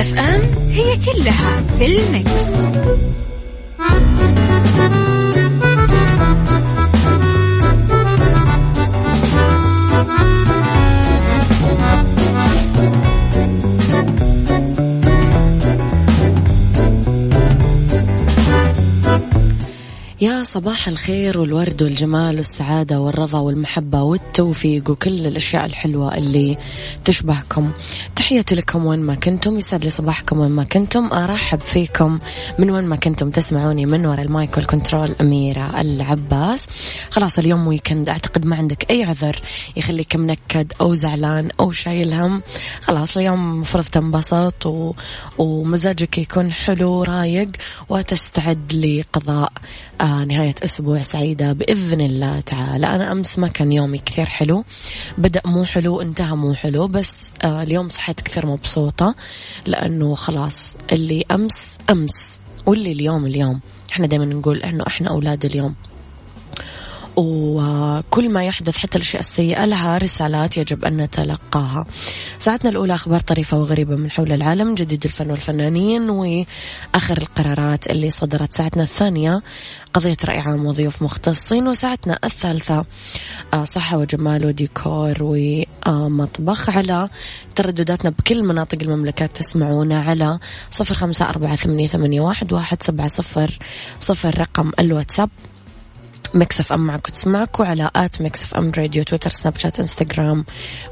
مكتف أم هي كلها في المكس. يا صباح الخير والورد والجمال والسعادة والرضا والمحبة والتوفيق وكل الأشياء الحلوة اللي تشبهكم تحياتي لكم وين ما كنتم يسعد لي صباحكم وين ما كنتم. أرحب فيكم من وين ما كنتم. تسمعوني من وراء ال mic وال control أميرة العباس. خلاص اليوم weekend أعتقد ما عندك أي عذر يخليك منكد أو زعلان أو شايل هم. خلاص اليوم المفروض تنبسط و... ومزاجك يكون حلو رايق وتستعد لقضاء آه نهاية أسبوع سعيدة بإذن الله تعالى. أنا أمس ما كان يومي كثير حلو. بدأ مو حلو انتهى مو حلو بس آه اليوم صحيت كثير مبسوطة لأنه خلاص اللي أمس أمس واللي اليوم اليوم. إحنا دائما نقول إنه إحنا أولاد اليوم. وكل ما يحدث حتى الأشياء السيئة لها رسالات يجب أن نتلقاها. ساعتنا الأولى أخبار طريفة وغريبة من حول العالم جديد الفن والفنانين وآخر القرارات اللي صدرت ساعتنا الثانية قضية رأي عام وضيوف مختصين وساعتنا الثالثة آه، صحة وجمال وديكور ومطبخ على تردداتنا بكل مناطق المملكة. تسمعونا على صفر خمسة أربعة ثمانية واحد سبعة صفر صفر رقم الواتساب. Mix FM معك وتسمعك وعلى at Mix FM radio تويتر سناب شات إنستغرام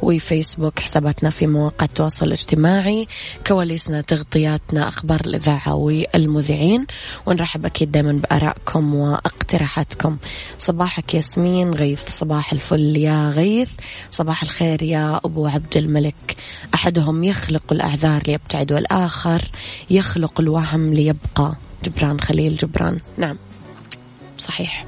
وفيسبوك. حساباتنا في مواقع التواصل الاجتماعي. كواليسنا تغطياتنا أخبار الإذاعة والمذيعين. ونرحب أكيد دائما بآرائكم واقتراحاتكم. صباحك ياسمين غيث. صباح الفل يا غيث. صباح الخير يا أبو عبد الملك. أحدهم يخلق الأعذار ليبتعد والآخر يخلق الوهم ليبقى. جبران خليل جبران. نعم. صحيح.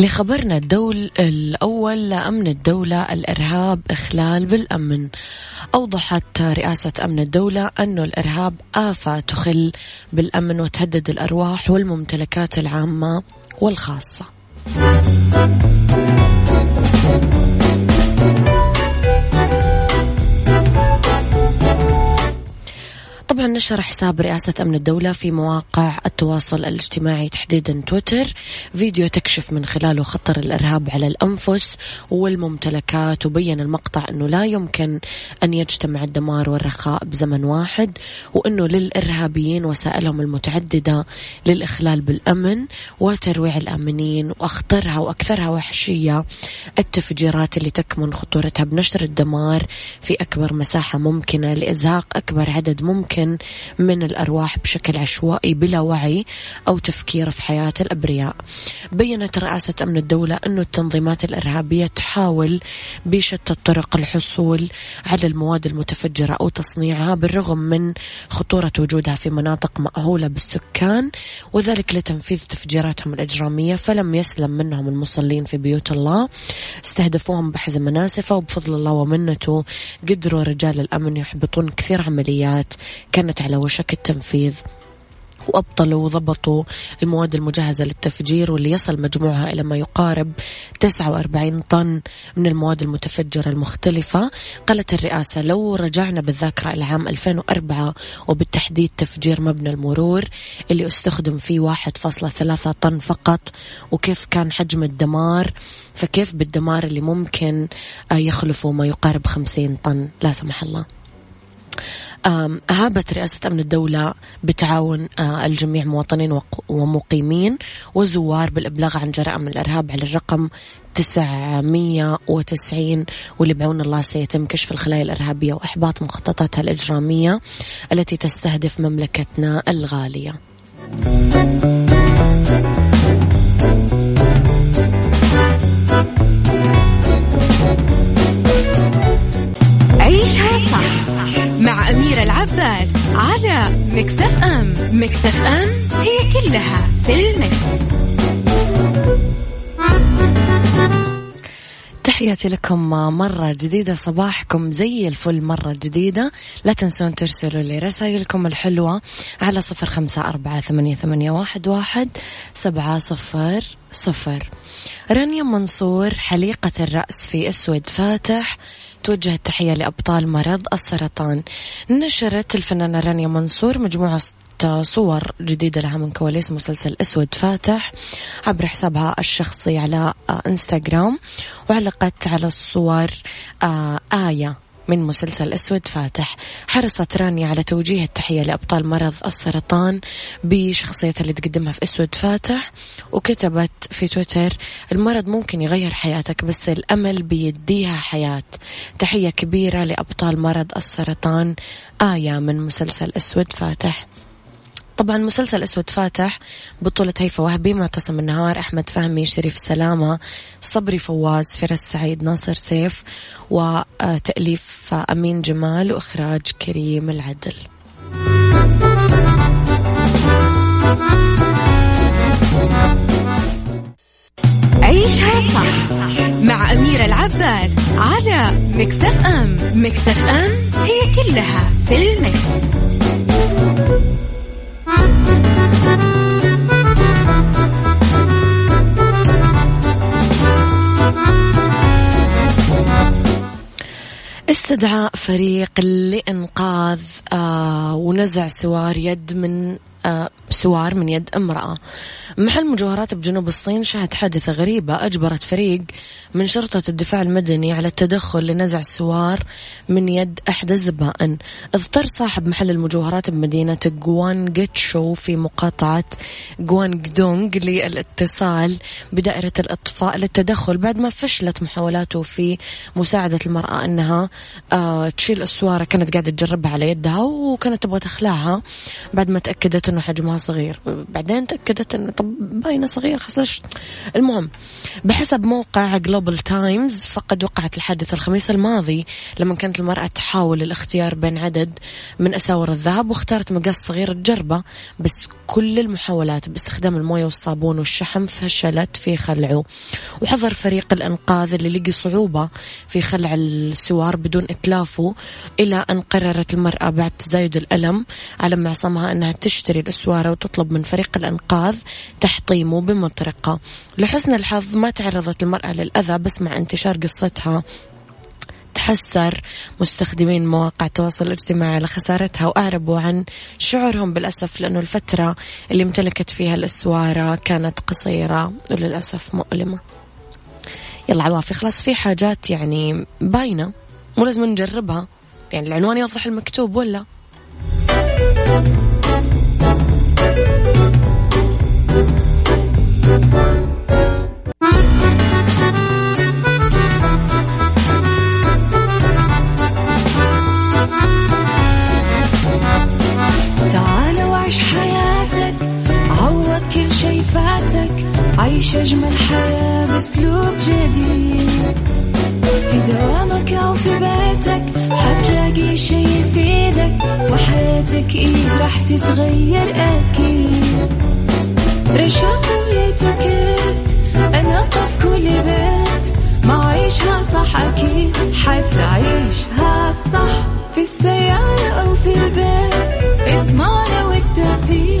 لخبرنا الدول الأول لأمن الدولة الإرهاب إخلال بالأمن. أوضحت رئاسة أمن الدولة أن الإرهاب آفة تخل بالأمن وتهدد الأرواح والممتلكات العامة والخاصة. طبعا نشر حساب رئاسة أمن الدولة في مواقع التواصل الاجتماعي تحديدا تويتر فيديو تكشف من خلاله خطر الإرهاب على الأنفس والممتلكات وبين المقطع أنه لا يمكن أن يجتمع الدمار والرخاء بزمن واحد وأنه للإرهابيين وسائلهم المتعددة للإخلال بالأمن وترويع الآمنين وأخطرها وأكثرها وحشية التفجيرات اللي تكمن خطورتها بنشر الدمار في أكبر مساحة ممكنة لإزهاق أكبر عدد ممكن. ممكن من الأرواح بشكل عشوائي بلا وعي أو تفكير في حياة الأبرياء. بينت رئاسة أمن الدولة أن التنظيمات الإرهابية تحاول بشتى الطرق الحصول على المواد المتفجرة أو تصنيعها بالرغم من خطورة وجودها في مناطق مأهولة بالسكان وذلك لتنفيذ تفجيراتهم الإجرامية فلم يسلم منهم المصلين في بيوت الله. استهدفوهم بحزم مناسفة وبفضل الله ومنته قدروا رجال الأمن يحبطون كثير عمليات كانت على وشك التنفيذ وأبطلوا وضبطوا المواد المجهزة للتفجير واللي يصل مجموعها إلى ما يقارب 49 طن من المواد المتفجرة المختلفة. قالت الرئاسة لو رجعنا بالذاكرة إلى عام 2004 وبالتحديد تفجير مبنى المرور اللي أستخدم فيه 1.3 طن فقط وكيف كان حجم الدمار فكيف بالدمار اللي ممكن آه، يخلفه ما يقارب 50 طن لا سمح الله. أهابت رئاسة أمن الدولة بتعاون الجميع مواطنين ومقيمين وزوار بالإبلاغ عن جرائم الإرهاب على الرقم 990 واللي بعون الله سيتم كشف الخلايا الإرهابية وإحباط مخططاتها الإجرامية التي تستهدف مملكتنا الغالية. تحياتي لكم مرة جديدة صباحكم زي الفل مرة جديدة. لا تنسون ترسلوا لي رسائلكم الحلوة على صفر خمسة أربعة ثمانية, ثمانية واحد, واحد سبعة صفر صفر. رانيا منصور حليقة الرأس في أسود فاتح. توجه التحية لأبطال مرض السرطان. نشرت الفنانة رانيا منصور مجموعة صور جديدة لها من كواليس مسلسل أسود فاتح عبر حسابها الشخصي على إنستغرام وعلقت على الصور آه، آية من مسلسل أسود فاتح. حرصت رانيا على توجيه التحية لأبطال مرض السرطان بشخصيتها اللي تقدمها في أسود فاتح وكتبت في تويتر المرض ممكن يغير حياتك بس الأمل بيديها حياة. تحية كبيرة لأبطال مرض السرطان آية من مسلسل أسود فاتح. طبعا مسلسل أسود فاتح بطولة هيفا وهبي معتصم النهار أحمد فهمي شريف سلامة صبري فواز فراس سعيد ناصر سيف وتأليف أمين جمال وإخراج كريم العدل عيشها صح مع أميرة العباس على مكتف أم مكتف أم هي كلها في ال mix. استدعى فريق لإنقاذ آه ونزع سوار يد من آه سوار من يد امرأة. محل مجوهرات بجنوب الصين شهد حادثة غريبة أجبرت فريق من شرطة الدفاع المدني على التدخل لنزع سوار من يد إحدى الزبائن. اضطر صاحب محل المجوهرات بمدينة جوانجتشو في مقاطعة جوانجدونغ للاتصال بدائرة الإطفاء للتدخل بعد ما فشلت محاولاته في مساعدة المرأة أنها آه تشيل السوارة كانت قاعدة تجربها على يدها وكانت تبغى تخلعها. بعد ما تأكدت أنه حجمها صغير. بعدين تأكدت أنه طب باينة صغير خلاص المهم بحسب موقع Global Times فقد وقعت الحادثة الخميس الماضي لما كانت المرأة تحاول الاختيار بين عدد من أساور الذهب واختارت مقاس صغير تجربه بس كل المحاولات باستخدام الموية والصابون والشحم فشلت في خلعه. وحضر فريق الإنقاذ اللي لقي صعوبة في خلع السوار بدون إتلافه إلى أن قررت المرأة بعد تزايد الألم على معصمها أنها تشتري الأسوارة وتطلب من فريق الإنقاذ تحطيمه بمطرقة. لحسن الحظ ما تعرضت المرأة للأذى بس مع انتشار قصتها تحسر مستخدمين مواقع التواصل الاجتماعي على خسارتها وأعربوا عن شعورهم بالأسف لأنه الفترة اللي امتلكت فيها الأسوارة كانت قصيرة وللأسف مؤلمة. يلا عوافي خلاص في حاجات يعني باينة مو لازم نجربها. يعني العنوان يوضح المكتوب ولا؟ عيش أجمل حياة بأسلوب جديد. في دوامك أو في بيتك حتلاقي شي يفيدك وحياتك إيه راح تتغير أكيد. رشاق ويتوكيت أنا في كل بيت. ما عيشها صح أكيد حتعيشها صح. في السيارة أو في البيت اسمعنا والتوفيق.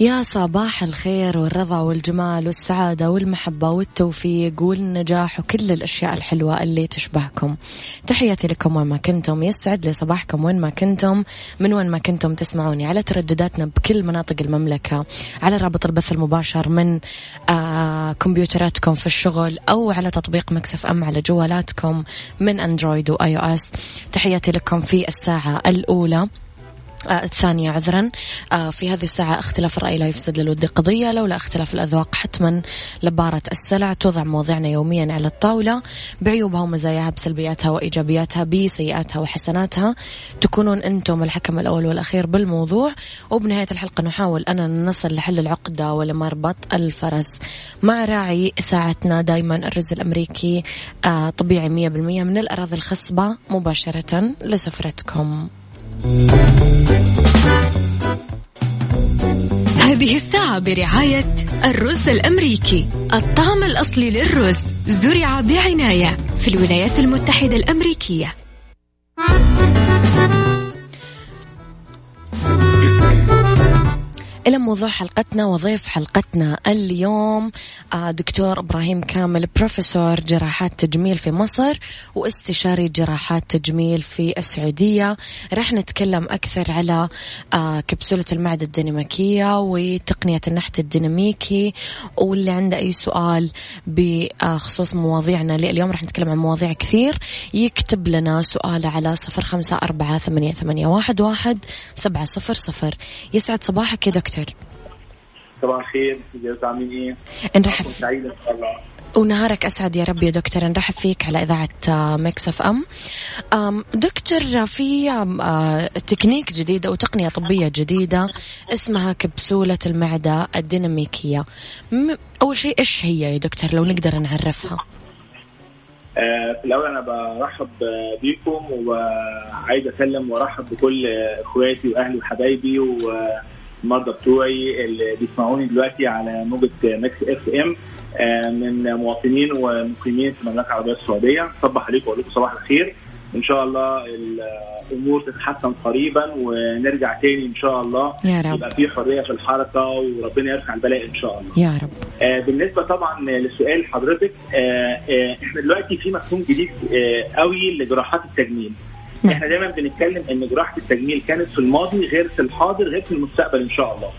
يا صباح الخير والرضا والجمال والسعادة والمحبة والتوفيق والنجاح وكل الأشياء الحلوة اللي تشبهكم. تحياتي لكم وين ما كنتم. يسعد لي صباحكم وين ما كنتم. من وين ما كنتم تسمعوني على تردداتنا بكل مناطق المملكة. على رابط البث المباشر من آه كمبيوتراتكم في الشغل أو على تطبيق Mix FM على جوالاتكم من Android و iOS. تحياتي لكم في الساعة الأولى. الثانية عذرا. آه في هذه الساعة اختلاف الرأي لا يفسد للود قضية لولا اختلاف الأذواق حتما لبارت السلع توضع مواضيعنا يوميا على الطاولة. بعيوبها ومزاياها بسلبياتها وإيجابياتها بسيئاتها وحسناتها تكونون أنتم الحكم الأول والأخير بالموضوع. وبنهاية الحلقة نحاول أن نصل لحل العقدة ولمربط الفرس. مع راعي ساعتنا دايما الرز الأمريكي آه طبيعي مية بالمية من الأراضي الخصبة مباشرة لسفرتكم. هذه الساعة برعاية الرز الأمريكي. الطعم الأصلي للرز زرع بعناية في الولايات المتحدة الأمريكية. إلى موضوع حلقتنا وضيف حلقتنا اليوم آه، دكتور إبراهيم كامل بروفيسور جراحات تجميل في مصر واستشاري جراحات تجميل في السعودية. راح نتكلم أكثر على آه، كبسولة المعدة الديناميكية وتقنية النحت الديناميكي. واللي عنده أي سؤال بخصوص مواضيعنا اليوم راح نتكلم عن مواضيع كثير. يكتب لنا سؤاله على صفر خمسة أربعة ثمانية, واحد سبعة صفر صفر. يسعد صباحك يا دكتور. صباح الخير ازيكم عاملين إيه؟ نهارك سعيد إن شاء الله. ونهارك أسعد يا رب يا دكتور. نرحب فيك على إذاعة Mix FM دكتور في آه، تكنيك جديد أو تقنية طبية جديدة اسمها كبسولة المعدة الديناميكية. أول شيء إيش هي يا دكتور؟ لو نقدر نعرفها. آه، في الأول أنا برحب بيكم وعايز أسلم وأرحب بكل إخواتي واهلي وحبايبي و المرضى بتوعي اللي بيسمعوني دلوقتي على موجة Mix FM من مواطنين ومقيمين في المملكة العربية السعودية. صبح عليكم واقول لكم صباح الخير. إن شاء الله الأمور تتحسن قريبا ونرجع تاني إن شاء الله. يا رب. يبقى في حرية في الحركة وربنا يرفع البلاء إن شاء الله. يا رب. آه بالنسبة طبعا لسؤال حضرتك آه آه إحنا دلوقتي في مفهوم جديد آه قوي لجراحات التجميل. نعم. إحنا دايما بنتكلم إن جراحة التجميل كانت في الماضي غير في الحاضر غير في المستقبل إن شاء الله.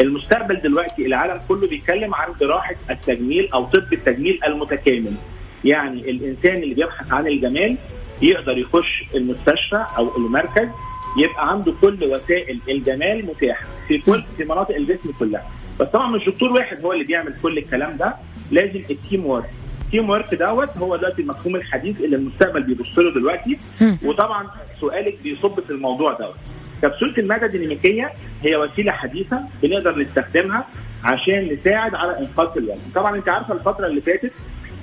المستقبل دلوقتي العالم كله بيتكلم عن جراحة التجميل أو طب التجميل المتكامل. يعني الإنسان اللي بيبحث عن الجمال يقدر يخش المستشفى أو المركز يبقى عنده كل وسائل الجمال متاحة في كل في مناطق الجسم كلها بس طبعا مش دكتور واحد هو اللي بيعمل كل الكلام ده لازم ال teamwork ال teamwork دوت هو دلوقتي المفهوم الحديث اللي المستقبل بيبص له دلوقتي وطبعا سؤالك بيصب في الموضوع دوت كبسولة المعده الديناميكيه هي وسيلة حديثة بنقدر نستخدمها عشان نساعد على إنقاص الوزن طبعا أنت عارفة الفترة اللي فاتت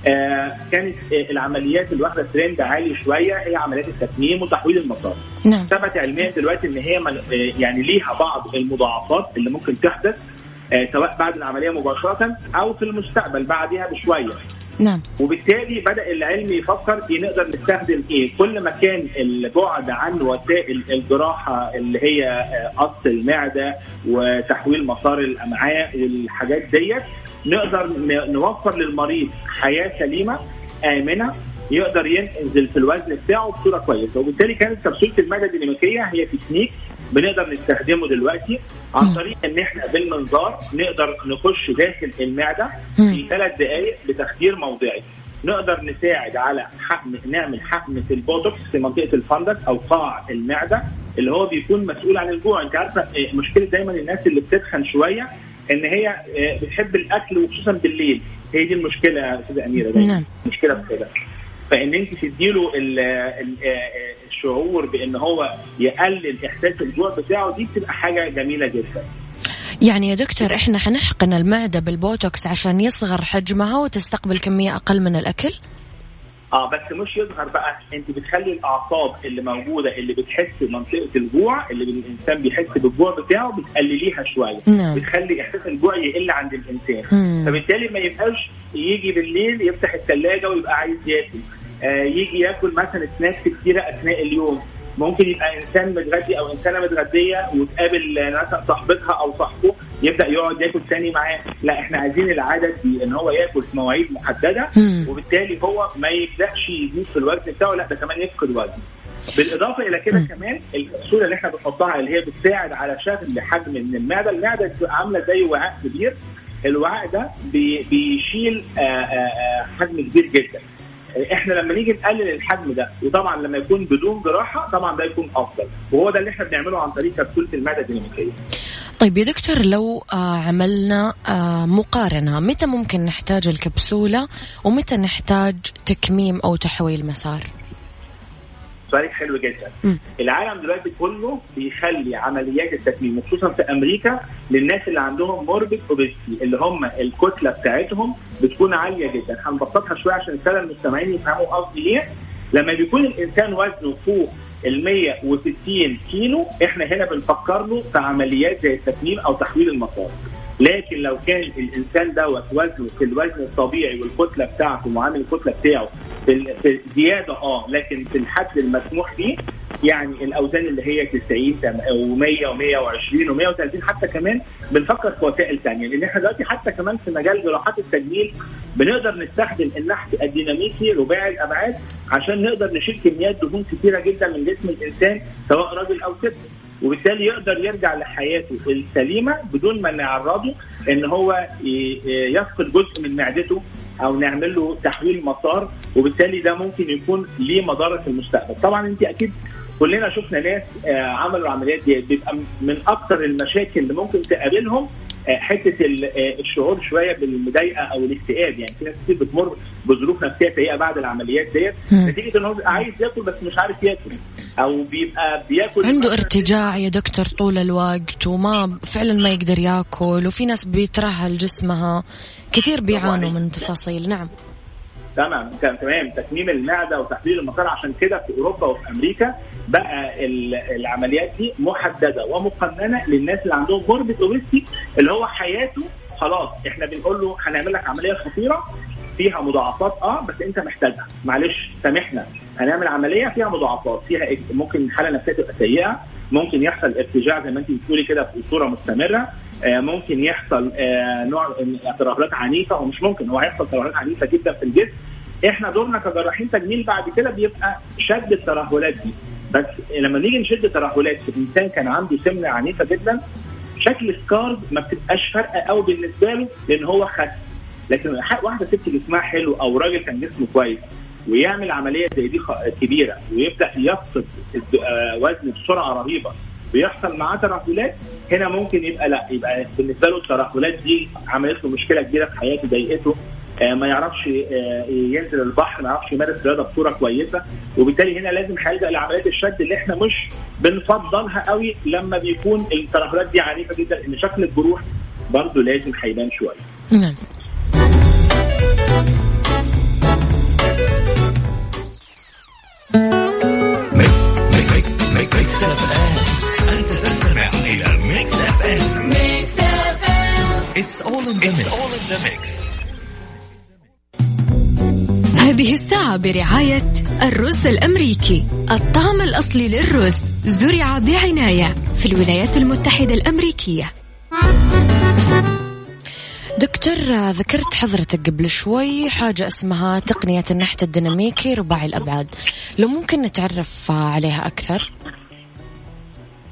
آه كانت آه العمليات اللي واخدة ترند عالي شوية هي عمليات التكميم وتحويل المسار. نعم. ثبت علميا دلوقتي إن هي آه يعني ليها بعض المضاعفات اللي ممكن تحدث آه سواء بعد العملية مباشرة أو في المستقبل بعدها بشوية. نعم. وبالتالي بدأ العلم يفكر نقدر نستخدم إيه. كل ما كان البعد عن وسائل الجراحة اللي هي قص المعدة وتحويل مسار الأمعاء والحاجات ديت نقدر نوفر للمريض حياة سليمة آمنة يقدر ينزل في الوزن بتاعه بصورة كويسة. وبالتالي كانت كبسوله المعدة الديناميكية هي تكنيك بنقدر نستخدمه دلوقتي عن طريق إن إحنا بالمنظار نقدر نخش داخل المعدة في ثلاث دقائق بتخدير موضعي. نقدر نساعد على حقن نعمل حقنة البوتوكس في منطقة الفندق أو قاع المعدة اللي هو بيكون مسؤول عن الجوع. أنت عارفة مشكلة دايما الناس اللي بتتخن شوية إن هي بتحب الأكل وخصوصا بالليل. هي دي المشكلة يا أستاذة أميرة. دايما المشكلة في كده. فإن أنت تديله الشعور بإن هو يقلل إحساس الجوع بتاعه دي بتبقى حاجة جميلة جدا. يعني يا دكتور إحنا حنحقن المعدة بالبوتوكس عشان يصغر حجمها وتستقبل كمية أقل من الأكل؟ آه بس مش يظهر بقى أنت بتخلي الأعصاب اللي موجودة اللي بتحس بمنطقة الجوع اللي الإنسان بيحس بالجوع بتاعه بتقلليها شوية نعم. بتخلي إحساس الجوع يقل عند الإنسان مم. فبالتالي ما يبقاش يجي بالليل يفتح الثلاجه ويبقى عايز ياكل آه يجي ياكل مثلا سناكس كتيرة أثناء اليوم ممكن يبقى إنسان متغدي أو إنسانة متغدية وتقابل مثلا صاحبتها أو صاحبه يبدأ يقعد ياكل تاني معاه لا إحنا عايزين العدد دي إن هو ياكل في مواعيد محددة. وبالتالي هو ما يبدأش يزيد في الوزن بتاعه لا ده كمان يفقد وزن بالإضافة إلى كده. كمان الكبسوله اللي إحنا بنحطها اللي هي بتساعد على شغل حجم من المعدة المعدة بتبقى عاملة زي وعاء كبير الوعاء ده بي بيشيل آه، آه، آه، حجم كبير جدا إحنا لما نيجي نقلل الحجم ده وطبعا لما يكون بدون جراحة طبعا ده يكون أفضل. وهو ده اللي إحنا بنعمله عن طريق كبسولة المعدة الديناميكية. طيب يا دكتور لو آه، عملنا آه، مقارنة متى ممكن نحتاج الكبسولة ومتى نحتاج تكميم أو تحويل مسار؟ سؤالك حلو جدا. العالم دلوقتي كله بيخلي عمليات التكميم وخصوصا في أمريكا للناس اللي عندهم موربيد اوبيستي اللي هم الكتلة بتاعتهم بتكون عالية جدا. هنبسطها شوية عشان السادة المستمعين يفهموا قصدي إيه. لما بيكون الإنسان وزنه فوق ال 160 كيلو إحنا هنا بنفكر له في عمليات زي التكميم أو تحويل المسار لكن لو كان الإنسان دوت وزنه في الوزن الطبيعي والكتلة بتاعته معامل الكتلة بتاعه في زيادة آه لكن في الحد المسموح فيه يعني الأوزان اللي هي 90 و100 و120 و130 حتى كمان بنفكر في وسائل ثانية لأن إحنا دلوقتي حتى كمان في مجال جراحات التجميل بنقدر نستخدم النحت الديناميكي رباعي الأبعاد عشان نقدر نشيل كميات دهون كثيره جدا من جسم الإنسان سواء راجل أو ست. وبالتالي يقدر يرجع لحياته السليمة بدون ما نعرضه إن هو يفقد جزء من معدته أو نعمل له تحويل مسار وبالتالي ده ممكن يكون ليه مضره في المستقبل. طبعا أنت أكيد كلنا شفنا ناس آه، عملوا العمليات دي. بيبقى من أكثر المشاكل اللي ممكن تقابلهم آه، حتة آه، الشعور شوية بالمضايقة أو الاكتئاب. يعني في ناس كتير بتمر بظروف نفسية سيئه بعد العمليات ديت. نتيجة إن هو بيبقى عايز ياكل بس مش عارف ياكل. أو بيبقى بياكل عنده ارتجاع يا دكتور طول الوقت وما فعلا ما يقدر ياكل وفي ناس بيترهل جسمها. كثير بيعانوا. من تفاصيل. نعم. تمام تمام تمام تكميم المعدة وتحليل المسار عشان كده في أوروبا وفي أمريكا بقى ال- العمليات دي محددة ومقننة للناس اللي عندهم موربيد أوبستي اللي هو حياته خلاص إحنا بنقول له هنعمل لك عملية خطيرة فيها مضاعفات آه بس أنت محتاجها. معلش سامحنا. هنعمل عملية فيها مضاعفات فيها إك- ممكن الحاله النفسيه تبقى سيئة ممكن يحصل ارتجاع زي ما أنت بتقولي كده بصورة مستمرة. ممكن يحصل آه، نوع ترهلات عنيفة ومش ممكن هو هيحصل ترهلات عنيفة جدا في الجسم. إحنا دورنا كجراحين تجميل بعد كده بيبقى شد الترهلات دي. بس لما نيجي نشد ترهلات في انسان كان عنده سمنة عنيفة جدا شكل سكارز ما بتبقاش فارقة قوي بالنسبة له لأن هو خس. لكن واحدة ست جسمها حلو أو راجل كان جسمه كويس ويعمل عملية زي دي كبيرة ويبدأ يفقد آه، وزن بسرعة رهيبة. ويحصل معاه ترهلات هنا ممكن يبقى لا يبقى بالنسبة له الترهلات دي عملت له مشكلة كبيرة في حياته ضايقته آه، ما يعرفش آه، ينزل البحر ما يعرفش يمارس رياضة بصورة كويسة. وبالتالي هنا لازم هيلجا لعمليات الشد اللي إحنا مش بنفضلها قوي لما بيكون الترهلات دي عنيفة جدا إن شكل الجروح برضه لازم هيبان شوية. نعم. Mix F Mix FM it's all in the mix هذه الساعة برعاية الرز الأمريكي الطعم الأصلي للرز زرع بعناية في الولايات المتحدة الأمريكية. دكتور ذكرت حضرتك قبل شوي حاجة اسمها تقنية النحت الديناميكي رباعي الأبعاد. لو ممكن نتعرف عليها أكثر؟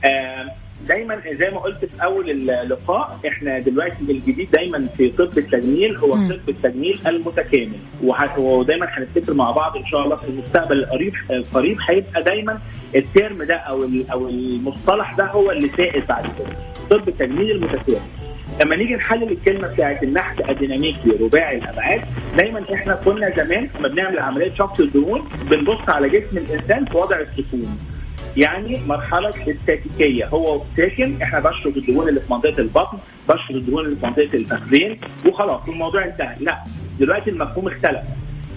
آه، دايما زي ما قلت في أول اللقاء إحنا دلوقتي الجديد دايما في طب التجميل هو. طب التجميل المتكامل. ودايما هنفتكر مع بعض إن شاء الله في المستقبل القريب القريب هيبقى دايما الترم ده أو أو المصطلح ده هو اللي سائد بعد كده طب التجميل المتكامل. لما نيجي نحلل الكلمة بتاعت النحت الديناميكي رباعي الأبعاد دايما إحنا كنا زمان لما بنعمل عملية شفط الدهون بنبص على جسم الإنسان في وضع السكون. يعني مرحلة التاتيكية هو ساكن إحنا بشرب الدهون اللي في منطقة البطن بشرب الدهون اللي في منطقة الفخذين وخلاص الموضوع انتهى. لا دلوقتي المفهوم اختلف.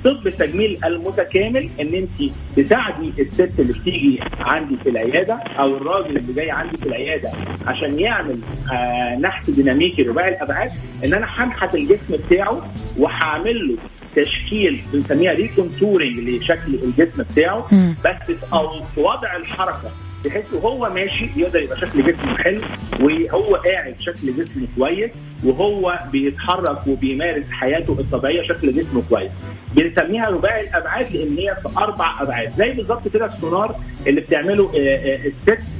طب التجميل المتكامل إن أنت تساعدي الست اللي بتيجي عندي في العيادة أو الراجل اللي جاي عندي في العيادة عشان يعمل آه نحت ديناميكي رباعي الأبعاد إن أنا هنحت الجسم بتاعه وهعمل له تشكيل بنسميها ريكونتورنج لشكل الجسم بتاعه بس أو في وضع الحركة بحيث وهو ماشي يقدر يبقى شكل جسمه حلو وهو قاعد شكل جسمه كويس وهو بيتحرك وبيمارس حياته الطبيعية شكل جسمه كويس. بنسميها رباعي الأبعاد لأن هي في أربع أبعاد زي بالظبط كده السونار اللي بتعمله الست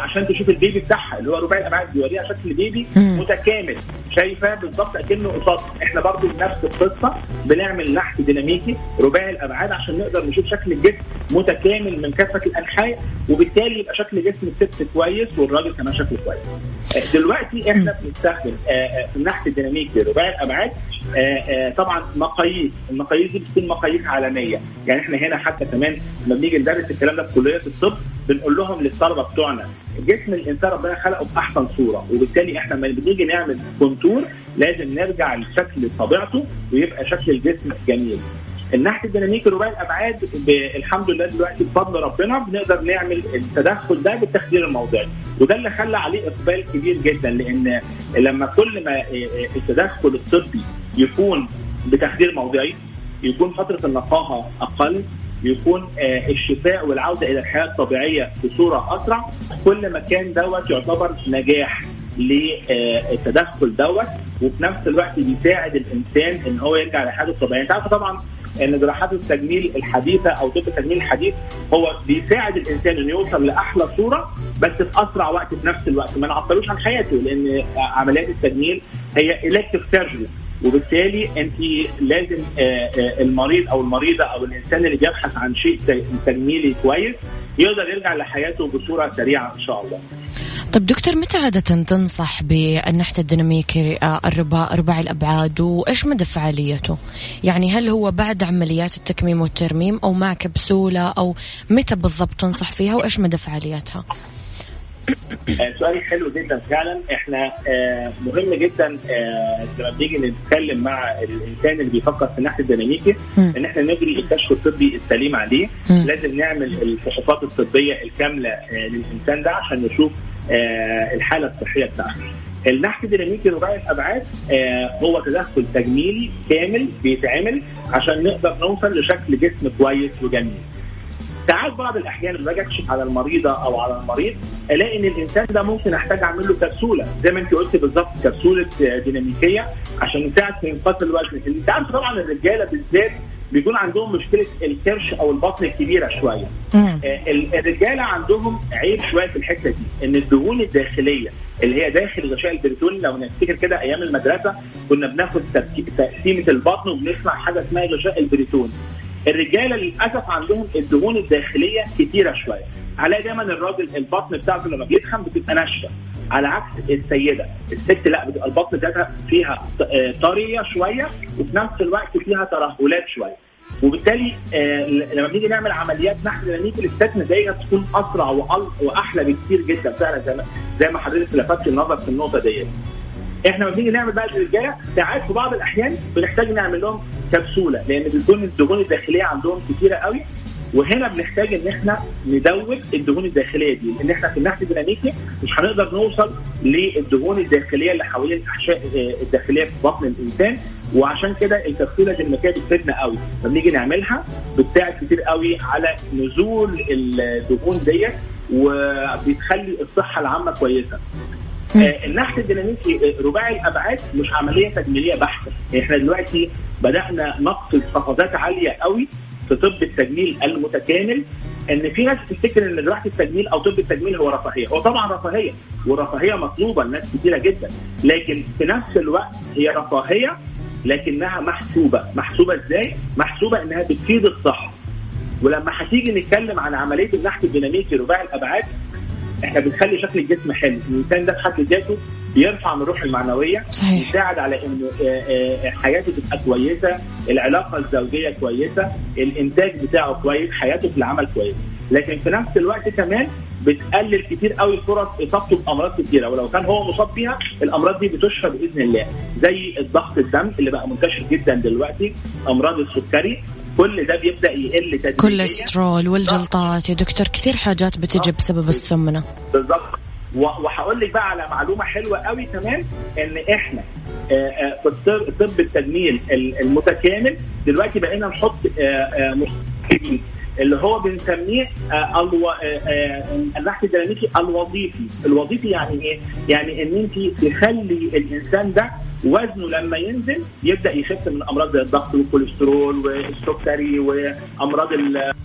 عشان تشوف البيبي بتاعها اللي هو رباعي الأبعاد بيوريها شكل بيبي متكامل شايفة بالظبط أكنه قصاد إحنا برضو نفس القصة بنعمل نحت ديناميكي رباعي الأبعاد عشان نقدر نشوف شكل الجسم متكامل من كافه الأنحاء وبالتالي يبقى شكل جسم الست كويس والراجل كمان شكله كويس. دلوقتي إحنا بنستخدم في النحت الديناميكي رباعي الأبعاد طبعا مقاييس المقاييس دي بتكون مقاييس عالمية. يعني إحنا هنا حتى كمان لما بنيجي ندرس الكلام ده في كليه الطب بنقول لهم للطلبة بتوعنا جسم الإنسان ربنا خلقه بأحسن صورة وبالتالي إحنا لما بنيجي نعمل كونتور لازم نرجع لشكل طبيعته ويبقى شكل الجسم جميل. النحت الديناميكي رباعي الأبعاد الحمد لله دلوقتي بفضل ربنا بنقدر نعمل التدخل ده بالتخدير الموضعي. وده اللي خلى عليه إقبال كبير جدا لأن لما كل ما التدخل الطبي يكون بتخدير موضعي يكون فترة النقاهة أقل يكون الشفاء والعودة إلى الحياة الطبيعية بصورة أسرع كل ما كان دوت يعتبر نجاح للتدخل دوت وفي نفس الوقت بيساعد الإنسان إن هو يرجع لحياته الطبيعية. أنت عارف طبعا إن جراحات التجميل الحديثة أو طب التجميل الحديث هو بيساعد الإنسان إنه يوصل لأحلى صورة بس في أسرع وقت في نفس الوقت. ما نعطلوش عن حياته لأن عمليات التجميل هي الكتف سيرجري وبالتالي أنت لازم المريض أو المريضة أو الإنسان اللي بيبحث عن شيء تجميلي كويس يقدر يرجع لحياته بصورة سريعة إن شاء الله. طب دكتور متى عادة تنصح بالنحت الديناميكي الرباع رباعي الأبعاد وإيش مدى فعاليته؟ يعني هل هو بعد عمليات التكميم والترميم أو مع كبسولة أو متى بالضبط تنصح فيها وإيش مدى فعاليتها؟ سؤال حلو جدا. فعلا إحنا مهم جدا لما بنيجي نتكلم مع الإنسان اللي بيفكر في النحت الديناميكي إن إحنا نجري الكشف الطبي السليم عليه. لازم نعمل الفحوصات الطبية الكاملة للإنسان ده عشان نشوف الحالة الصحية بتاعته. النحت الديناميكي رباعي الأبعاد آه هو تدخل تجميلي كامل بيتعمل عشان نقدر نوصل لشكل جسم كويس وجميل. ساعات بعض الأحيان لما باجي أكشف على المريضه أو على المريض ألاقي إن الإنسان ده ممكن أحتاج أعمل له كبسولة زي ما أنت قلت بالظبط كبسولة ديناميكية عشان يساعد في انقاص الوزن أنت عارف طبعا الرجالة بالذات بيكون عندهم مشكلة الكرش أو البطن الكبيرة شوية. آه الرجالة عندهم عيب شوية في الحتة دي إن الدهون الداخلية اللي هي داخل غشاء البريتون لو نفتكر كده أيام المدرسة كنا بناخد تقسيمة البطن وبنسمع حاجة اسمها غشاء البريتون. الرجاله للاسف عندهم الدهون الداخليه كتيره شوية. هلاقي دايما الراجل البطن بتاعته لما بيتخن بتبقى ناشفه. على عكس السيده الست لا بتبقى البطن بتاعتها فيها طريه شوية وفي نفس الوقت فيها ترهلات شوية. وبالتالي آه لما بنيجي نعمل عمليات نحت ديناميكي للست نتائجها تكون أسرع وأحلى بكتير جدا فعلا زي ما زي ما حضرتك لفتت النظر في النقطة ديت. إحنا لما بنيجي نعمل بقى للرجاله ساعات في بعض الأحيان بنحتاج نعمل لهم كبسولة لأن بتكون الدهون الداخلية عندهم كتيرة قوي. وهنا بنحتاج إن إحنا ندوب الدهون الداخلية دي لأن إحنا في النحت الديناميكي مش هنقدر نوصل للدهون الداخلية اللي حوالين الاحشاء الداخلية في بطن الإنسان. وعشان كده الكبسوله الديناميكيه بتفيدنا قوي. فبنيجي نعملها بتساعد كتير قوي على نزول الدهون ديت وبتخلي الصحة العامة كويسة. آه النحت الديناميكي رباعي الأبعاد مش عملية تجميلية بحتة. إحنا دلوقتي بدأنا نقصد قفزات عالية قوي في طب التجميل المتكامل. إن في ناس تفتكر إن جراحه التجميل أو طب التجميل هو رفاهية، هو طبعا رفاهية والرفاهيه مطلوبة لناس كثيره جدا، لكن في نفس الوقت هي رفاهية لكنها محسوبة، محسوبة إزاي؟ محسوبة إنها بتفيد الصحه. ولما هتيجي نتكلم عن عملية النحت الديناميكي رباعي الأبعاد إحنا بنخلي شكل الجسم حلو، الإنسان ده في حد ذاته بيرفع من الروح المعنوية صحيح. يساعد على انه حياته تبقى كويسة، العلاقة الزوجية كويسة، الإنتاج بتاعه كويس، حياته في العمل كويس، لكن في نفس الوقت كمان بتقلل كتير قوي فرص إصابته بأمراض كتيرة ولو كان هو مصاب بيها الأمراض دي بتشفى بإذن الله زي الضغط الدم اللي بقى منتشر جدا دلوقتي أمراض السكري كل ده بيبدأ يقل تدريجيا. كوليسترول والجلطات يا دكتور كثير حاجات بتجي بسبب السمنة. بالظبط. وهقول لك بقى على معلومة حلوة قوي كمان إن إحنا آه، آه، في الطب طب التجميل المتكامل دلوقتي بقينا نحط آه، اللي هو بنسميه ألو... النحت الديناميكي الوظيفي، الوظيفي يعني إيه؟ يعني إن أنت تخلي الإنسان ده وزنه لما ينزل يبدأ يخف من أمراض زي الضغط والكوليسترول والسكري وأمراض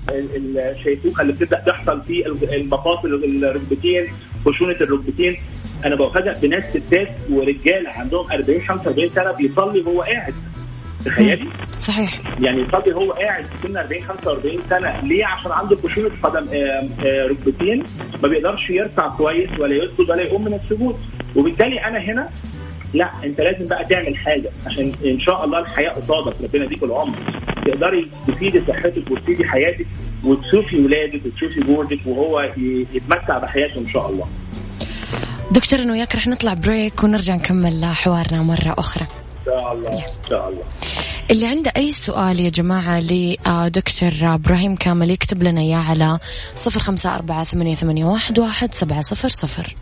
الشيخوخة اللي بتبدأ تحصل في المفاصل الركبتين خشونة الركبتين. أنا بفاجئ بناس ستات ورجال عندهم 40 45 سنة بيصلي وهو قاعد. تخيلي؟ صحيح. يعني يصلي هو قاعد في سن 40 45 سنة. ليه؟ عشان عنده خشونه قدم ركبتين. ما بيقدرش يرفع كويس ولا يسجد ولا يقوم من السجود. وبالتالي أنا هنا لا أنت لازم بقى تعمل حاجة. عشان إن شاء الله الحياة قصادك. ربنا يديك العمر. تقدري تفيدي صحتك وتفيدي حياتك وتشوفي ولادك وتشوفي جوزك وهو يتمتع بحياته إن شاء الله. دكتور انه وياك رح نطلع بريك ونرجع نكمل حوارنا مرة أخرى. ان شاء الله ان شاء الله. اللي عنده أي سؤال يا جماعة لدكتور إبراهيم كامل يكتب لنا إياه على صفر خمسة أربعة ثمانية, ثمانية واحد, واحد سبعة صفر صفر.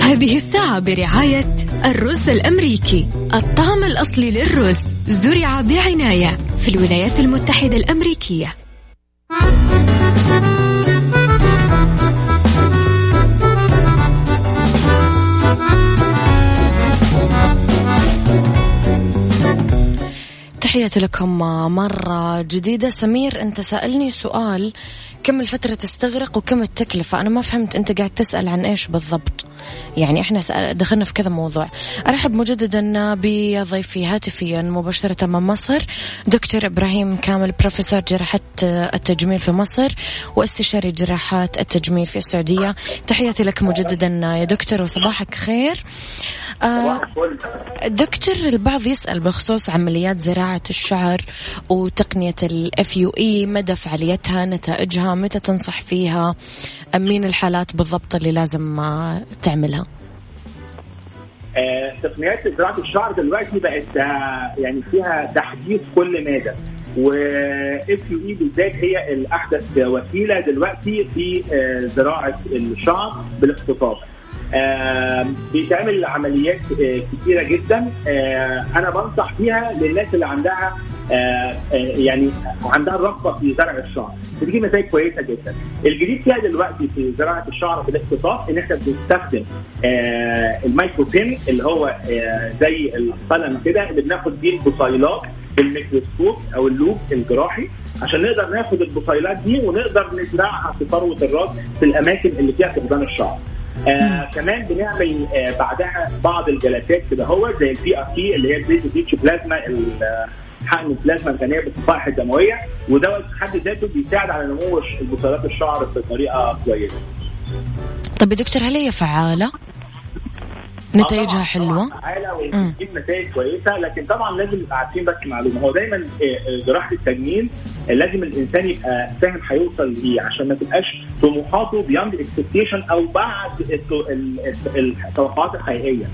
هذه الساعة برعاية الرز الأمريكي الطعم الأصلي للرز زرع بعناية في الولايات المتحدة الأمريكية تحياتي لكم مرة جديدة. سمير أنت سألني سؤال كم الفترة تستغرق وكم التكلفة؟ أنا ما فهمت أنت قاعد تسأل عن إيش بالضبط؟ يعني إحنا دخلنا في كذا موضوع. أرحب مجددا بضيفي هاتفيا مباشرة من مصر دكتور إبراهيم كامل بروفيسور جراحة التجميل في مصر واستشاري جراحات التجميل في السعودية. تحياتي لك مجددا يا دكتور وصباحك خير. آه دكتور البعض يسأل بخصوص عمليات زراعة الشعر وتقنية ال FUE مدى فعاليتها نتائجها متى تنصح فيها مين الحالات بالضبط اللي لازم آه، تعملها آه، تقنيات زراعه الشعر دلوقتي بقت آه، يعني فيها تحديث كل مدة. و FUE بالذات هي الأحدث وسيلة دلوقتي في زراعة الشعر بالاقتطاف بيتعمل عمليات آه، كثيره جدا. آه، أنا بنصح فيها للناس اللي عندها آه، يعني عندها الرغبه في زرع الشعر. بتجيب نتائج كويسة جدا. الجديد فيها دلوقتي في زراعة الشعر بالاقتطاف إن إحنا بنستخدم ال micro pen اللي هو زي القلم كده اللي بناخد بيه البصيلات بالميكروسكوب أو ال loupe الجراحي عشان نقدر ناخد البصيلات دي ونقدر نزرعها في فروة الراس في الأماكن اللي فيها فقدان الشعر. آه كمان بنعمل آه بعدها بعض الجلسات كده هو زي ال PRP اللي هي ال platelet rich plasma حقن البلازما الغنية بالصفائح الدموية ودوت في حد ذاته بيساعد على نمو البصيلات الشعر بطريقة كويسة. طب يا دكتور هل هي فعالة؟ نتائجها حلوة. وبتجيب نتائج كويسة لكن طبعا لازم نبقى عارفين بس معلومه هو دايما آه، آه، جراحة التجميل آه، لازم الإنسان يبقى فاهم هيوصل ليه عشان ما تبقاش طموحاته beyond expectation أو بعد التوقعات الحقيقية.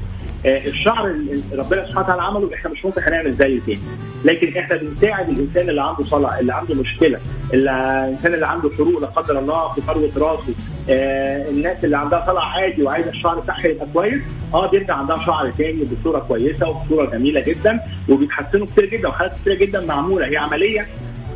الشعر اللي ربنا سبحانه وتعالى عمله إحنا مش ممكن هنعمل زيه تاني. لكن إحنا بنساعد الإنسان اللي عنده صلع اللي عنده مشكلة الإنسان اللي عنده حروق لا قدر الله في فروة راسه. الناس اللي عندها صلع عادي وعايزة الشعر بتاعها يبقى كويس. آه بيرجع عندها شعر تاني بصورة كويسة وبصورة جميلة جدا وبيتحسنوا كتير جدا وحالات كتير جدا معمولة. هي عملية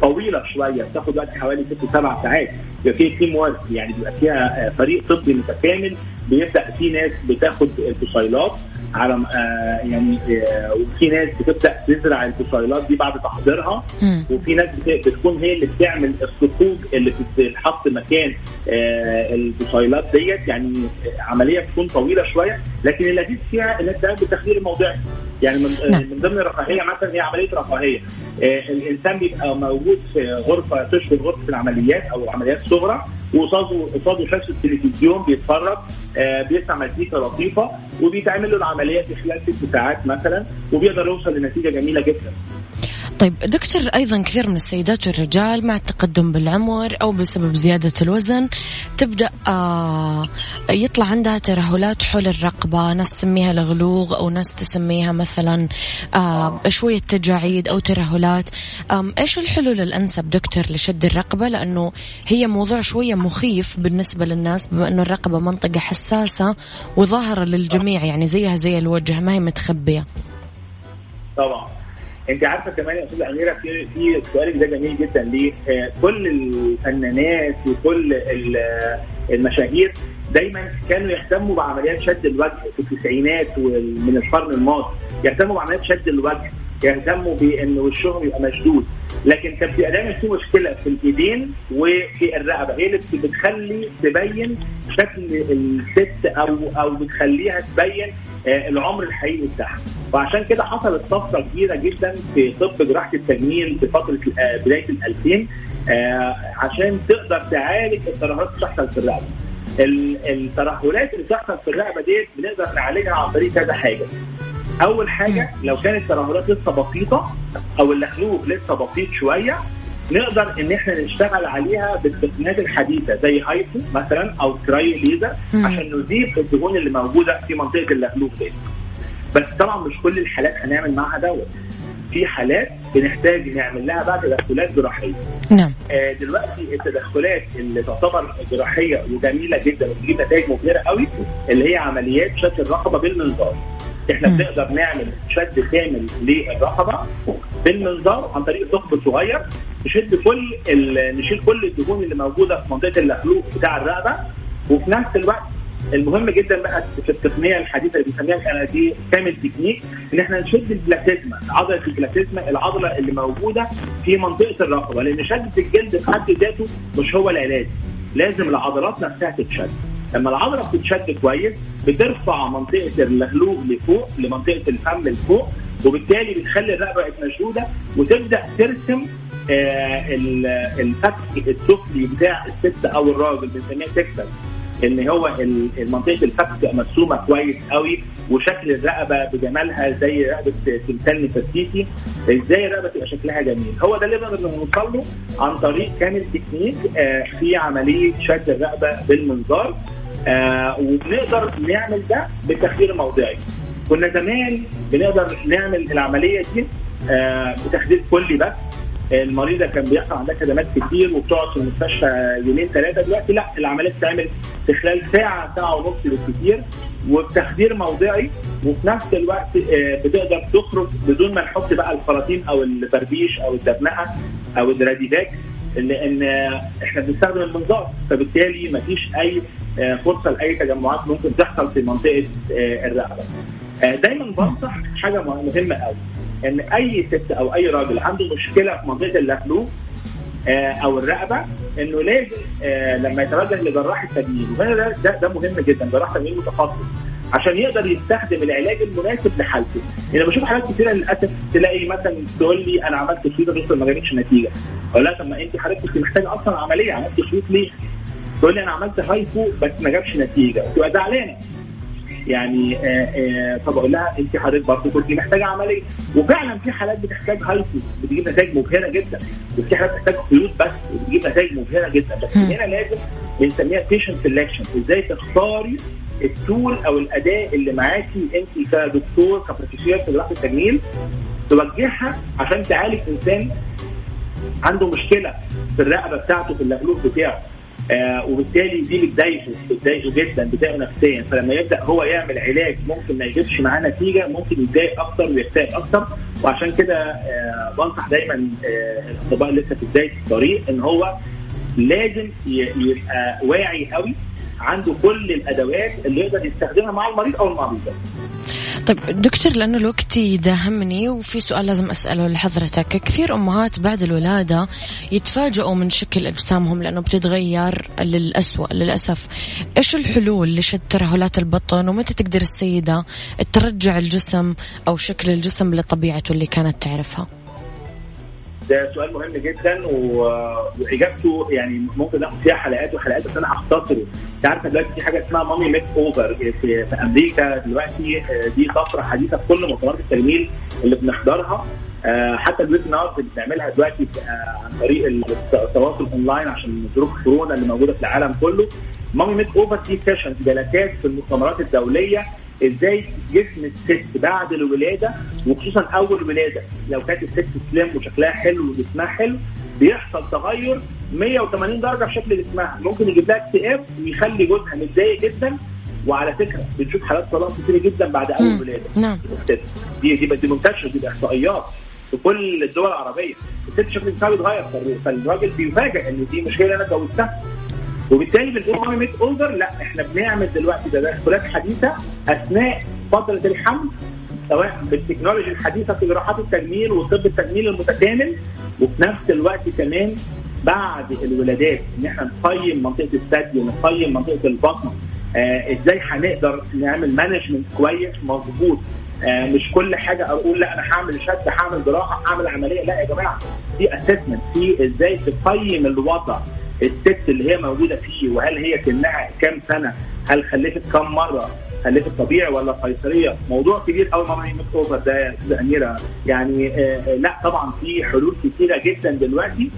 طويلة شوية بتاخد وقت حوالي ست سبع ساعات. بيبقى فيها تيم ورك يعني بيبقى فيها آه، فريق طبي متكامل بيبدا في ناس بتاخد البصيلات على آه يعني آه وفي ناس بتبدأ تزرع البصيلات دي بعد تحضيرها وفي ناس بتكون هي اللي بتعمل الصكوك اللي بتتحط مكان آه البصيلات ديت. يعني عملية بتكون طويلة شوية لكن اللذيذ فيها انك تعمل بالتخدير الموضعي يعني من, نعم. من ضمن الرفاهية مثلا هي عملية رفاهية. الإنسان بيبقى موجود في غرفة تشبه غرفة العمليات أو عمليات صغرى وقصاده قصاده شاشة التلفزيون بيتفرج آه بيسمع مزيكا لطيفة وبيتعمل له العملية في خلال ست ساعات مثلا وبيقدر يوصل لنتيجة جميلة جدا. طيب دكتور أيضا كثير من السيدات والرجال مع التقدم بالعمر أو بسبب زيادة الوزن تبدأ آه يطلع عندها ترهلات حول الرقبة ناس تسميها لغلوغ أو ناس تسميها مثلا آه شوية تجاعيد أو ترهلات. إيش الحلول الأنسب دكتور لشد الرقبة؟ لأنه هي موضوع شوية مخيف بالنسبة للناس بما أنه الرقبة منطقة حساسة وظاهرة للجميع يعني زيها زي الوجه ما هي متخبية. طبعا. انت عارفه كمان يا استاذه اميره في في سؤالك ده جميل جدا ليه؟ آه، كل الفنانات وكل المشاهير دايما كانوا يهتموا بعمليات شد الوجه في التسعينات من القرن الماضي يهتموا بعمليات شد الوجه يهتموا بإن وشهم يبقى مشدود. لكن كان في دايما في مشكلة في الإيدين وفي الرقبة. هي اللي بتخلي تبين شكل الست أو أو بتخليها تبين آه، العمر الحقيقي بتاعها. وعشان كده حصلت طفرة كبيرة جدا في طب جراحة التجميل في فترة آه، بداية ال 2000 آه، عشان تقدر تعالج اللي بتحصل في الرقبة. الترهلات اللي بتحصل في الرقبه ديت بنقدر نعالجها عن طريق كذا حاجة. أول حاجة لو كانت الترهلات لسه بسيطة أو اللخلوق لسه بسيط شوية نقدر إن إحنا نشتغل عليها بالتقنيات الحديثة زي هايفو مثلا أو كرايو ليزر عشان نزيل الدهون اللي موجودة في منطقة اللخلوق دي بس طبعا مش كل الحالات هنعمل معاها دوت. في حالات بنحتاج نعمل لها بعد تدخلات جراحية. نعم. آه دلوقتي التدخلات اللي تعتبر جراحية وجميلة جدا وبتجيب نتائج مبهرة قوي اللي هي عمليات شد الرقبة بالمنظار. إحنا بنقدر نعمل شد كامل للرقبة بالمنظار عن طريق ثقب صغير نشد كل نشيل كل الدهون اللي موجودة في منطقة اللخلوق بتاع الرقبة وفي نفس الوقت المهم جدا بقى في التقنية الحديثة اللي بنسميها دي كامل تكنيك إن إحنا نشد البلاتيزما عضلة البلاتيزما العضلة اللي موجودة في منطقة الرقبة لأن شد الجلد في حد ذاته مش هو العلاج لازم العضلات نفسها تتشد. لما العضلة بتتشد كويس بترفع منطقة اللهلوب لفوق لمنطقة الفم لفوق وبالتالي بتخلي الرقبة مشدودة وتبدأ ترسم آه الفك السفلي بتاع الست أو الراجل بنسميه تكسل إن هو منطقه الفك مرسومة كويس قوي وشكل الرقبة بجمالها زي رقبة تمثال نفسيتي إزاي الرقبة تبقى شكلها جميل؟ هو ده اللي نقدر نوصل له عن طريق كامل تكنيك آه في عملية شد الرقبة بالمنظار آه وبنقدر نعمل ده بالتخدير الموضعي. كنا زمان بنقدر نعمل العملية دي آه بتخدير كلي بس المريضه كان بيحصل عندها كدمات كتير وبتقعد في المستشفى يومين ثلاثة دلوقتي. لا العملية بتتعمل في خلال ساعة ساعة ونص بالكثير وبتخدير موضعي. وفي نفس الوقت آه، بتقدر تخرج بدون ما نحط بقى الخراطيم أو البربيش أو الدبنقه أو الراديفاك لأن إحنا بنستخدم المنظار. فبالتالي ما فيش أي آه، فرصة لأي تجمعات ممكن تحصل في منطقة آه، الرقبة. دايما بنصح حاجة مهمة قوي إن أي ست أو أي راجل عنده مشكلة في منطقه اللخلوق آه، أو الرقبة إنه لازم آه، لما يتوجه لجراح التجميل وهنا ده, ده, ده مهم جدا جراح تجميل متخصص عشان يقدر يستخدم العلاج المناسب لحالته. يعني بشوف حالات كثيره للأسف تلاقي مثلا تقول لي أنا عملت خيوط بس ما جابتش نتيجة. أقول لها طب ما أنت حضرتك محتاجة أصلا عملية عملت خيوط ليه؟ تقول لي أنا عملت هايفو بس ما جابش نتيجة. تبقى زعلانة. يعني فبقول آه، لها أنت حضرتك برضه كنت محتاجة عملية. وفعلا في حالات بتحتاج هايفو بتجيب نتائج مبهرة جدا. وفي حالات بتحتاج خيوط بس وبتجيب نتائج مبهرة جدا. بس هنا لازم بنسميها بيشنت سelection إزاي تختاري التول أو الأداة اللي معاكي أنت كدكتور كبروفيسور في جراحه التجميل توجهها عشان تعالج إنسان عنده مشكلة في الرقبة بتاعته في اللغلوب بتاعه. آه وبالتالي دي بتضايقه بتضايقه جدا بتضايقه نفسيا. فلما يبدأ هو يعمل علاج ممكن ما يجيبش معاه نتيجة ممكن يتضايق أكتر ويكتئب أكتر. وعشان كده آه بنصح دايما آه الأطباء لسه في بداية الطريق إن هو لازم يبقى واعي قوي عنده كل الأدوات اللي يقدر يستخدمها مع المريض أو المريضة. طيب دكتور لأنه الوقت يداهمني وفي سؤال لازم أسأله لحضرتك. كثير أمهات بعد الولادة يتفاجئوا من شكل أجسامهم لأنه بتتغير للأسوأ للأسف. إيش الحلول لشد ترهلات البطن؟ ومتى تقدر السيدة ترجع الجسم أو شكل الجسم لطبيعته اللي كانت تعرفها؟ ده سؤال مهم جدا وإجابته يعني ممكن ناخد فيها حلقات وحلقات بس أنا هختصره. أنت عارفه دلوقتي في حاجة اسمها mommy makeover في, في أمريكا دلوقتي آه، دي طفرة حديثة في كل مؤتمرات التجميل اللي بنحضرها. آه حتى ال webinars اللي بنعملها دلوقتي آه عن طريق التواصل أونلاين عشان ظروف كورونا اللي موجودة في العالم كله. mommy makeover دي sessions جلسات في المؤتمرات الدولية. إزاي جسم الست بعد الولادة وخصوصا أول ولادة. لو كانت الست سليم وشكلها حلو وجسمها حلو بيحصل تغير 180 درجة في شكل جسمها. ممكن يجيب لها اكتئاب ويخلي جوزها متضايق جدا. وعلى فكرة بنشوف حالات طلاق كتير جدا بعد أول ولادة. نعم. دي دي دي منتشرة دي احصائيات في كل الدول العربية. الست شكل جسمها بيتغير فالراجل بيفاجئ إن دي مشكلة أنا اتجوزتها. وبالتالي بنقول مامي أوفر لا إحنا بنعمل دلوقتي تدخلات حديثة أثناء فتره الحمل سواء بال technology الحديثة في جراحات التجميل وطب التجميل المتكامل وفي نفس الوقت كمان بعد الولادات إن إحنا نقيم منطقة الثدي ونقيم منطقة البطن آه إزاي هنقدر نعمل management كويس مظبوط. آه مش كل حاجة أقول لا أنا هعمل شد هعمل جراحة هعمل عملية لا يا جماعة في assessment في إزاي تقيم الوضع. الست اللي هي موجودة فيه وهل هي سنها كام سنة؟ هل خلفت كم مرة؟ خلفت طبيعي ولا قيصرية؟ موضوع كبير قوي ماما ميك أوفر ده يا أستاذة أميرة. يعني آه لا طبعا في حلول كثيره جدا دلوقتي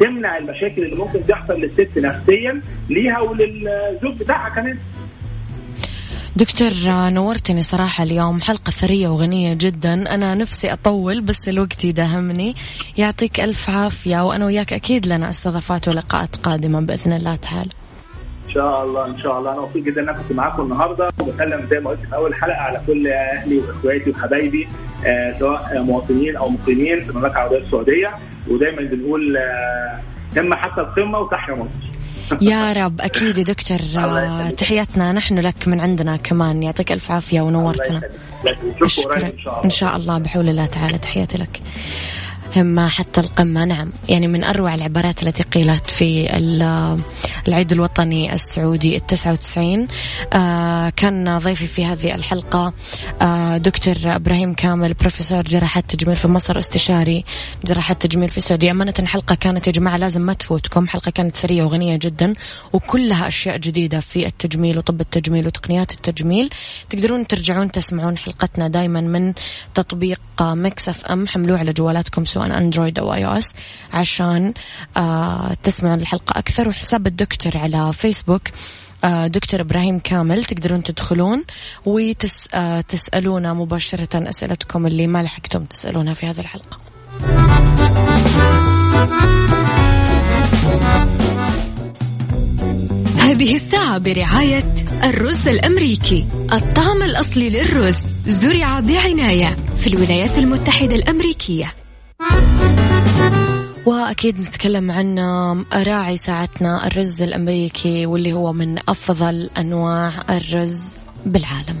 تمنع المشاكل اللي ممكن تحصل للست نفسيا ليها وللزوج بتاعها كمان. دكتور نورتني صراحة اليوم حلقة ثرية وغنية جدا. أنا نفسي أطول بس الوقت يداهمني. يعطيك ألف عافية وأنا وياك أكيد لنا استضافات ولقاءات قادمة بإذن الله تعالى. إن شاء الله إن شاء الله. أنا مبسوط جدا ان أنا كنت معاكم النهارده. وبسلم زي ما قلت في اول حلقة على كل أهلي وإخواتي وحبايبي آه سواء مواطنين أو مقيمين في المملكة العربية السعودية. ودايما بنقول آه همه حتى القمة وتحيا مصر. يا رب أكيد يا دكتور تحياتنا نحن لك من عندنا كمان يعطيك ألف عافية ونورتنا. شكرا إن شاء الله بحول الله تعالى تحياتي لك. همة حتى القمة نعم. يعني من أروع العبارات التي قيلت في العيد الوطني السعودي التسعة وتسعين. آه كان ضيفي في هذه الحلقة آه دكتور إبراهيم كامل بروفيسور جراحة تجميل في مصر استشاري جراحة تجميل في السعودية. أمانة الحلقة كانت يا جماعة لازم ما تفوتكم. حلقة كانت ثرية وغنية جدا وكلها أشياء جديدة في التجميل وطب التجميل وتقنيات التجميل. تقدرون ترجعون تسمعون حلقتنا دايما من تطبيق Mix FM. حملوه على جوالاتكم سواء Android أو iOS عشان آه تسمعون الحلقة أكثر. وحساب الدكتور على فيسبوك آه دكتور إبراهيم كامل تقدرون تدخلون وتسالونا مباشرة أسئلتكم اللي ما لحقتم تسألونها في هذه الحلقة. هذه الساعة برعاية الرز الأمريكي. الطعم الأصلي للرز زرع بعناية في الولايات المتحدة الأمريكية. وأكيد نتكلم عن راعي ساعتنا الرز الأمريكي واللي هو من أفضل أنواع الرز بالعالم.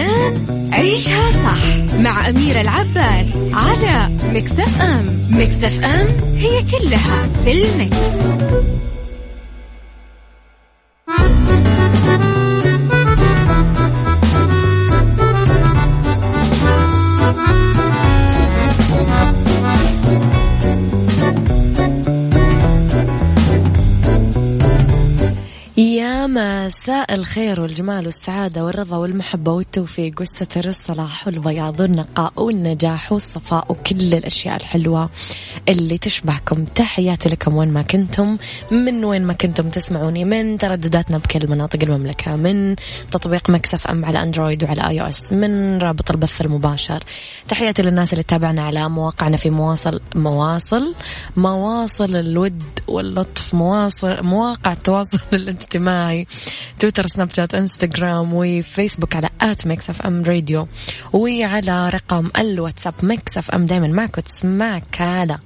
الآن عيشها صح مع أميرة العباس على Mix FM Mix FM هي كلها في ال mix. مساء الخير والجمال والسعادة والرضا والمحبة والتوفيق والستر والصلاح والبياض والنقاء والنجاح والصفاء وكل الأشياء الحلوة اللي تشبهكم. تحياتي لكم وين ما كنتم من وين ما كنتم تسمعوني من تردداتنا بكل مناطق المملكة من تطبيق Mix FM على Android وعلى iOS من رابط البث المباشر. تحياتي للناس اللي تتابعنا على مواقعنا في مواصل مواصل مواصل الود واللطف مواصل مواقع التواصل الاجتماعي. تويتر سناب شات انستغرام وفيسبوك على at Mix FM Radio وعلى رقم الواتساب Mix FM دايما معك وتسمعك على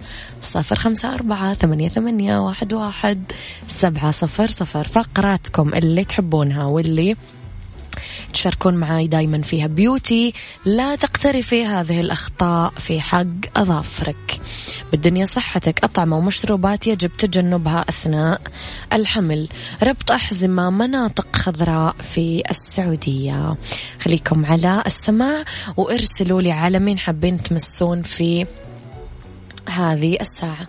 صفر خمسة أربعة ثمانية, ثمانية واحد, واحد سبعة صفر صفر. فقراتكم اللي تحبونها واللي تشاركون معي دايما فيها beauty. لا تقترفي هذه الأخطاء في حق أظافرك. بالدنيا صحتك أطعمة ومشروبات يجب تجنبها أثناء الحمل. ربط أحزمة مناطق خضراء في السعودية. خليكم على السماع وارسلوا لي على مين حابين تمسون في هذه الساعة.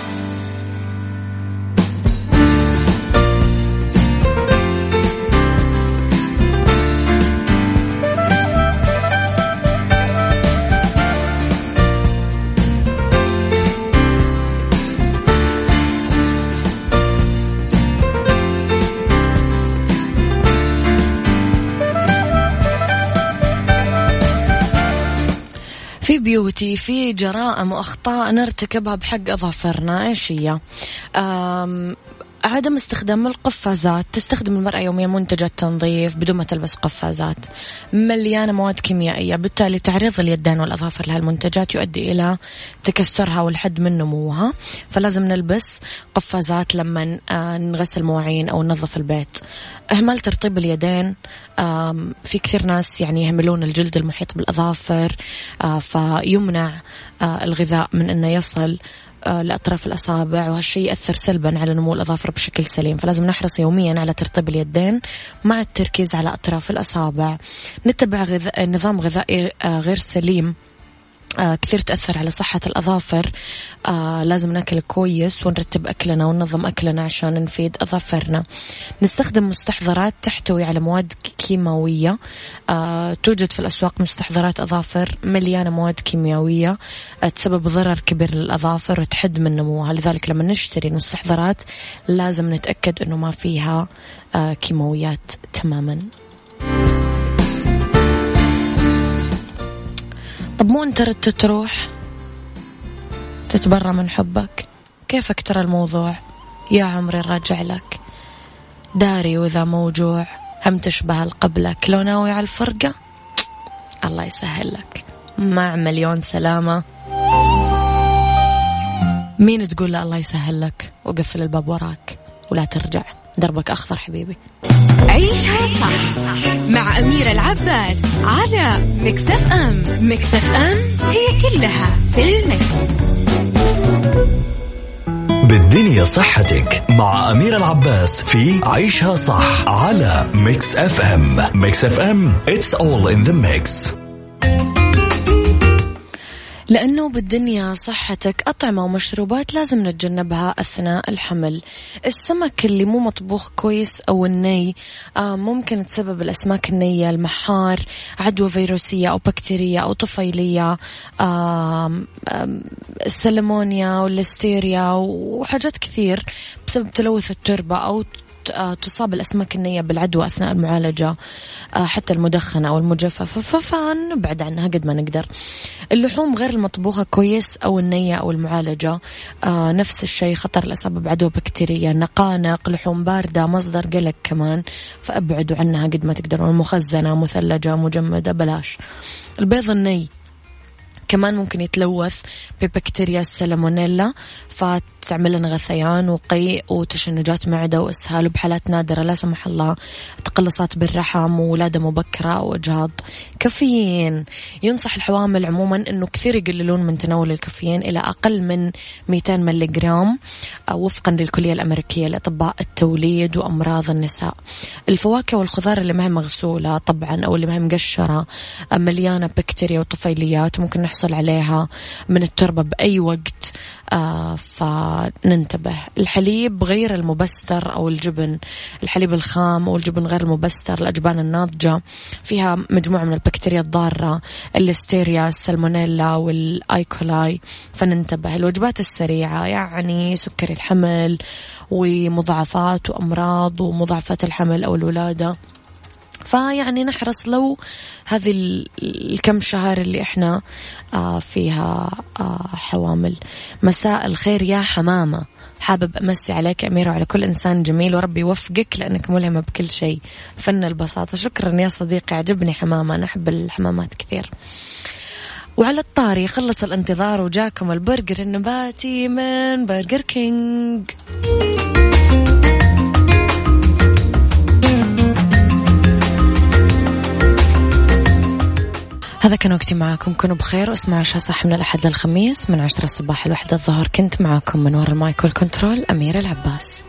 بيوتي في جرائم وأخطاء نرتكبها بحق أظافرنا إيش هي؟ عدم استخدام القفازات. تستخدم المرأة يوميا منتجات تنظيف بدون ما تلبس قفازات. مليانة مواد كيميائية بالتالي تعريض اليدين والأظافر لهالمنتجات يؤدي إلى تكسرها والحد من نموها. فلازم نلبس قفازات لما آه، نغسل مواعين أو ننظف البيت. إهمال ترطيب اليدين في كثير ناس يعني يهملون الجلد المحيط بالأظافر آه، فيمنع آه، الغذاء من أنه يصل لأطراف الأصابع وهالشيء يأثر سلبا على نمو الأظافر بشكل سليم. فلازم نحرص يوميا على ترطيب اليدين مع التركيز على أطراف الأصابع. نتبع غذاء نظام غذائي آه، غير سليم. آه كثير تأثر على صحة الأظافر. آه لازم ناكل كويس ونرتب أكلنا وننظم أكلنا عشان نفيد أظافرنا. نستخدم مستحضرات تحتوي على مواد كيماوية. آه توجد في الأسواق مستحضرات أظافر مليانة مواد كيميائية آه تسبب ضرر كبير للأظافر وتحد من نموها. لذلك لما نشتري مستحضرات لازم نتأكد أنه ما فيها آه كيماويات تماما. طب مو انت ردت تروح؟ تتبرى من حبك؟ كيفك ترى الموضوع؟ يا عمري راجع لك. داري وإذا موجوع. هم تشبه القبلك. لو ناوي على الفرقة؟ الله يسهل لك. مع مليون سلامة. مين تقول له الله يسهل لك؟ وقفل الباب وراك. ولا ترجع. دربك أخضر حبيبي. عيشها صح. مع أميرة العباس على مكتف أم. مكتف أم هي كلها في ال mix. بالدنيا صحتك مع أميرة العباس في عيشها صح على Mix FM. Mix FM it's all in the mix. لأنه بالدنيا صحتك أطعمة ومشروبات لازم نتجنبها أثناء الحمل. السمك اللي مو مطبوخ كويس أو الني آه ممكن تسبب الأسماك النية المحار عدوى فيروسية أو بكتيرية أو طفيلية السلمونيا والليستيريا وحاجات كثير بسبب تلوث التربة أو تصاب الأسماك النية بالعدوى أثناء المعالجة حتى المدخنة أو المجففة فنبعد عنها قد ما نقدر. اللحوم غير المطبوخة كويس أو النية أو المعالجة. نفس الشيء خطر الإصابة بعدوى بكتيرية نقانق لحوم باردة مصدر قلق كمان. فأبعدوا عنها قد ما تقدرون. مخزنة مثلجة مجمدة بلاش. البيض الني كمان ممكن يتلوث ببكتيريا السالمونيلا فتعمل لنا غثيان وقيء وتشنجات معدة وإسهال وبحالات نادرة. لا سمح الله تقلصات بالرحم وولادة مبكرة أو إجهاض كافيين. ينصح الحوامل عموما أنه كثير يقللون من تناول الكافيين إلى أقل من 200 ملي جرام وفقا للكلية الأمريكية لأطباء التوليد وأمراض النساء. الفواكه والخضار اللي ما هي مغسولة طبعا أو اللي ما هي مقشرة مليانة بكتيريا وطفيليات ممكن نحصل عليها من التربة بأي وقت آه فننتبه الحليب غير المبستر أو الجبن. الحليب الخام أو الجبن غير المبستر. الأجبان الناضجة. فيها مجموعة من البكتيريا الضارة. الليستيريا السلمونيلا وال E. coli. فننتبه. الوجبات السريعة يعني سكري الحمل ومضاعفات وأمراض ومضاعفات الحمل أو الولادة. فيعني نحرص لو هذه الكم شهر اللي إحنا آه فيها آه حوامل. مساء الخير يا حمامة. حابب أمسي عليك أمير وعلى كل إنسان جميل وربي يوفقك لأنك ملهمة بكل شيء. فن البساطة. شكرا يا صديقي عجبني حمامة. أنا أحب الحمامات كثير. وعلى الطاري خلص الانتظار وجاكم البرجر النباتي من برجر كينج. هذا كان وقتي معاكم كونوا بخير واسمعوا عيشها صح من الأحد للخميس من عشرة الصباح الواحدة الظهر. كنت معاكم من وراء المايك والكنترول أميرة العباس.